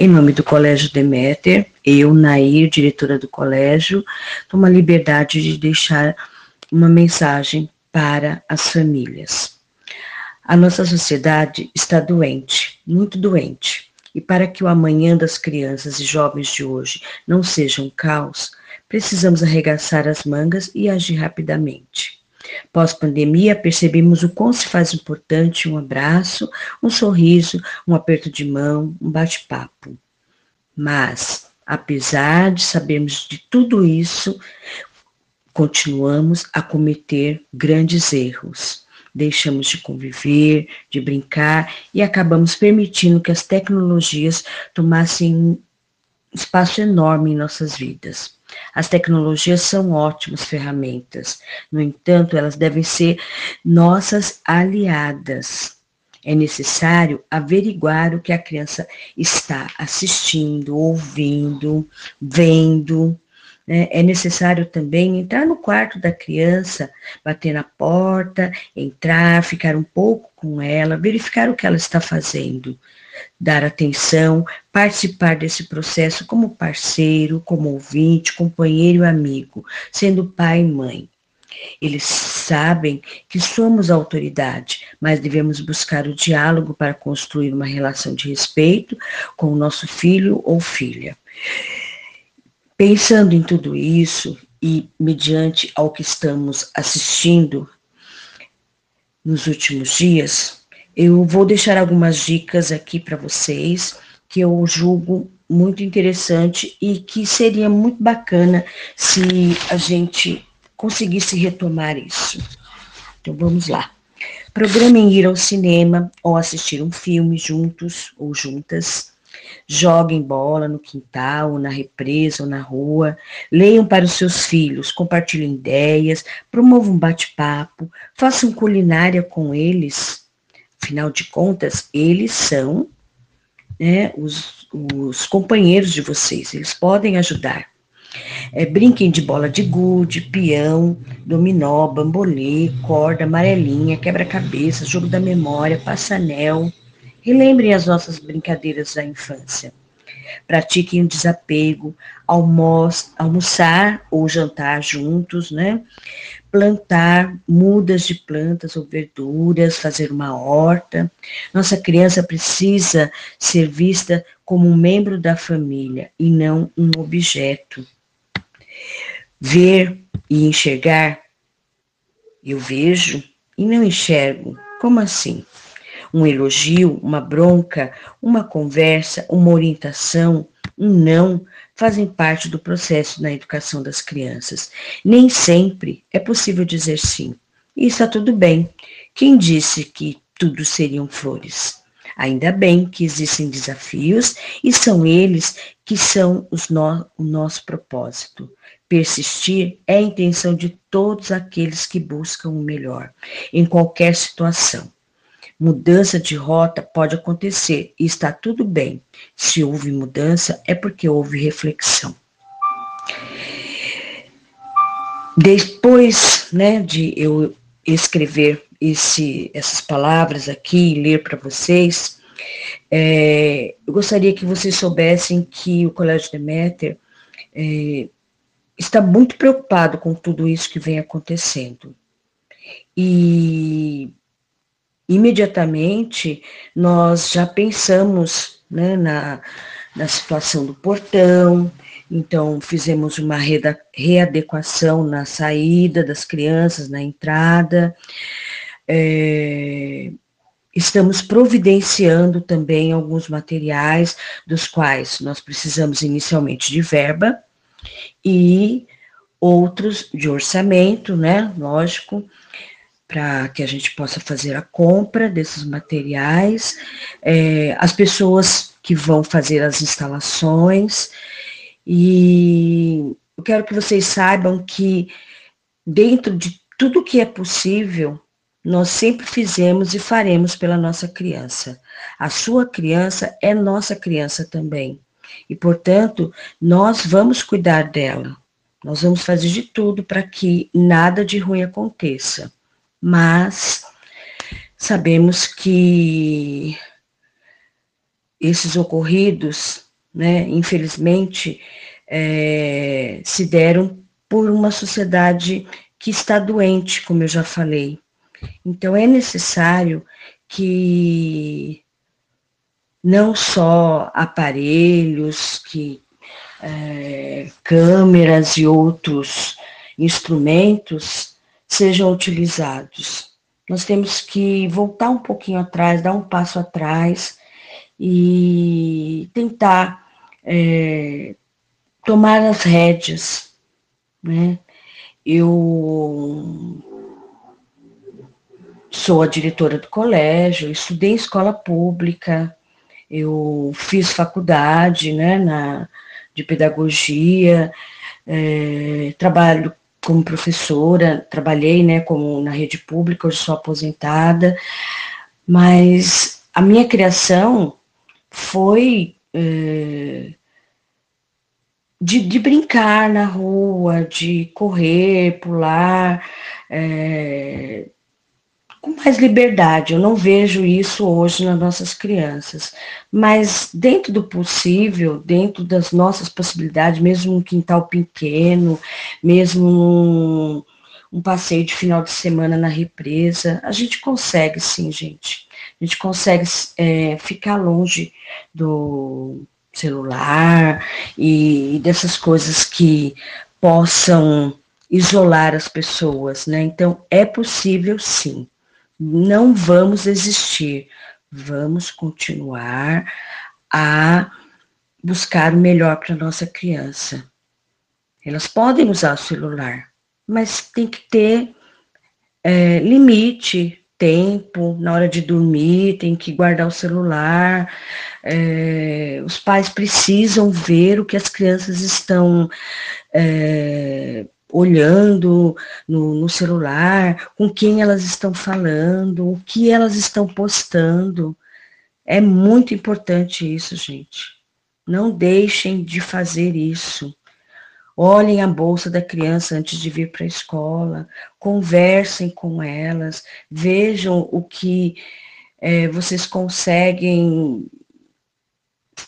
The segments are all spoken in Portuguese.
Em nome do Colégio Deméter, eu, Nair, diretora do colégio, tomo a liberdade de deixar uma mensagem para as famílias. A nossa sociedade está doente, muito doente, e para que o amanhã das crianças e jovens de hoje não seja um caos, precisamos arregaçar as mangas e agir rapidamente. Pós-pandemia, percebemos o quão se faz importante um abraço, um sorriso, um aperto de mão, um bate-papo. Mas, apesar de sabermos de tudo isso, continuamos a cometer grandes erros. Deixamos de conviver, de brincar e acabamos permitindo que as tecnologias tomassem um espaço enorme em nossas vidas. As tecnologias são ótimas ferramentas, no entanto, elas devem ser nossas aliadas. É necessário averiguar o que a criança está assistindo, ouvindo, vendo. Né? É necessário também entrar no quarto da criança, bater na porta, entrar, ficar um pouco com ela, verificar o que ela está fazendo dar atenção, participar desse processo como parceiro, como ouvinte, companheiro e amigo, sendo pai e mãe. Eles sabem que somos autoridade, mas devemos buscar o diálogo para construir uma relação de respeito com o nosso filho ou filha. Pensando em tudo isso e mediante ao que estamos assistindo nos últimos dias, eu vou deixar algumas dicas aqui para vocês que eu julgo muito interessante e que seria muito bacana se a gente conseguisse retomar isso. Então vamos lá. Programem ir ao cinema ou assistir um filme juntos ou juntas. Joguem bola no quintal, na represa ou na rua. Leiam para os seus filhos, compartilhem ideias, promovam um bate-papo, façam culinária com eles Afinal de contas, eles são né, os, os companheiros de vocês, eles podem ajudar. É, brinquem de bola de gude, peão, dominó, bambolê, corda, amarelinha, quebra-cabeça, jogo da memória, passanel. Relembrem as nossas brincadeiras da infância. Pratiquem o desapego, almoçar ou jantar juntos, né? plantar mudas de plantas ou verduras, fazer uma horta. Nossa criança precisa ser vista como um membro da família e não um objeto. Ver e enxergar, eu vejo e não enxergo. Como assim? Um elogio, uma bronca, uma conversa, uma orientação, um não fazem parte do processo na educação das crianças. Nem sempre é possível dizer sim. E está tudo bem. Quem disse que tudo seriam flores? Ainda bem que existem desafios e são eles que são no, o nosso propósito. Persistir é a intenção de todos aqueles que buscam o melhor, em qualquer situação. Mudança de rota pode acontecer e está tudo bem. Se houve mudança, é porque houve reflexão. Depois né, de eu escrever esse, essas palavras aqui e ler para vocês, é, eu gostaria que vocês soubessem que o Colégio Deméter é, está muito preocupado com tudo isso que vem acontecendo. E imediatamente nós já pensamos né, na, na situação do portão, então fizemos uma readequação na saída das crianças, na entrada. É, estamos providenciando também alguns materiais, dos quais nós precisamos inicialmente de verba e outros de orçamento, né? Lógico, para que a gente possa fazer a compra desses materiais, é, as pessoas que vão fazer as instalações, e eu quero que vocês saibam que dentro de tudo que é possível, nós sempre fizemos e faremos pela nossa criança. A sua criança é nossa criança também. E, portanto, nós vamos cuidar dela. Nós vamos fazer de tudo para que nada de ruim aconteça mas sabemos que esses ocorridos né, infelizmente, é, se deram por uma sociedade que está doente, como eu já falei. Então, é necessário que não só aparelhos, que é, câmeras e outros instrumentos sejam utilizados. Nós temos que voltar um pouquinho atrás, dar um passo atrás e tentar é, tomar as rédeas. Né? Eu sou a diretora do colégio, estudei em escola pública, eu fiz faculdade né, na, de pedagogia, é, trabalho como professora, trabalhei né, como na rede pública, hoje sou aposentada, mas a minha criação foi é, de, de, brincar na rua, de correr, pular, é, com mais liberdade. Eu não vejo isso hoje nas nossas crianças. Mas dentro do possível, dentro das nossas possibilidades, mesmo um quintal pequeno, mesmo um, um passeio de final de semana na represa, a gente consegue sim, gente. A gente consegue é, ficar longe do celular e, dessas coisas que possam isolar as pessoas, né? Então, é possível sim não vamos desistir, vamos continuar a buscar o melhor para nossa criança. Elas podem usar o celular, mas tem que ter é, limite, tempo, na hora de dormir, tem que guardar o celular. É, os pais precisam ver o que as crianças estão é, olhando no, no, celular, com quem elas estão falando, o que elas estão postando. É muito importante isso, gente. Não deixem de fazer isso. Olhem a bolsa da criança antes de vir para a escola, conversem com elas, vejam o que é, vocês conseguem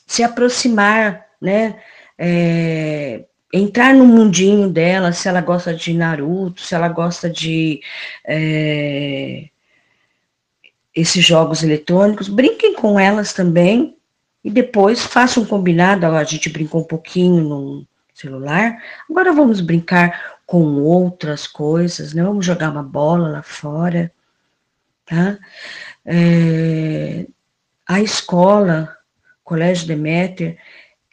se aproximar, né? É, entrar no mundinho dela, se ela gosta de Naruto, se ela gosta de é, esses jogos eletrônicos, brinquem com elas também e depois façam um combinado. A gente brincou um pouquinho no celular, agora vamos brincar com outras coisas, né? Vamos jogar uma bola lá fora, tá? É, a escola, Colégio Deméter,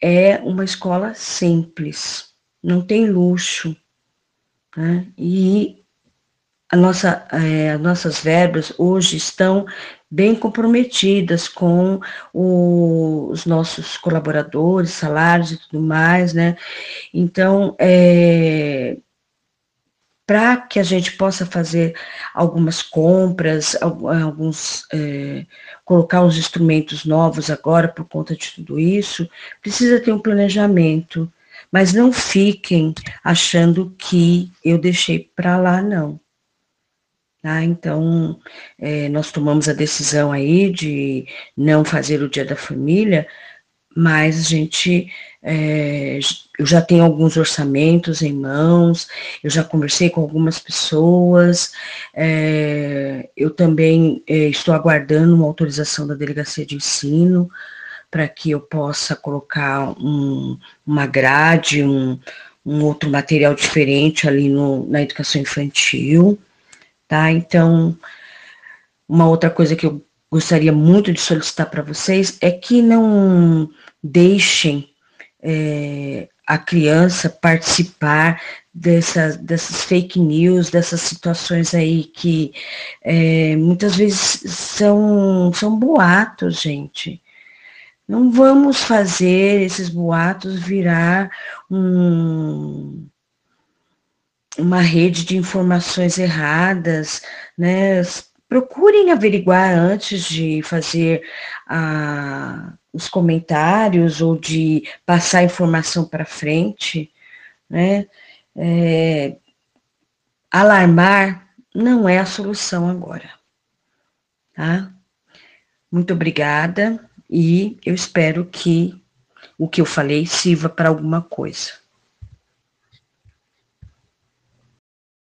é uma escola simples, não tem luxo. Né? E a nossa, é, as nossas verbas hoje estão bem comprometidas com o, os nossos colaboradores, salários e tudo mais, né? Então, é, para que a gente possa fazer algumas compras, alguns é, colocar os instrumentos novos agora por conta de tudo isso, precisa ter um planejamento, mas não fiquem achando que eu deixei para lá, não. Tá? Então, é, nós tomamos a decisão aí de não fazer o Dia da Família, mas a gente, é, eu já tenho alguns orçamentos em mãos, eu já conversei com algumas pessoas, é, eu também é, estou aguardando uma autorização da Delegacia de Ensino, para que eu possa colocar um, uma grade, um, um, outro material diferente ali no, na educação infantil, tá? Então, uma outra coisa que eu gostaria muito de solicitar para vocês é que não deixem é, a criança participar dessas, dessas fake news, dessas situações aí que é, muitas vezes são, são boatos, gente. Não vamos fazer esses boatos virar um, uma rede de informações erradas, né? Procurem averiguar antes de fazer ah, os comentários ou de passar informação para frente, né? É, alarmar não é a solução agora, tá? Muito obrigada e eu espero que o que eu falei sirva para alguma coisa.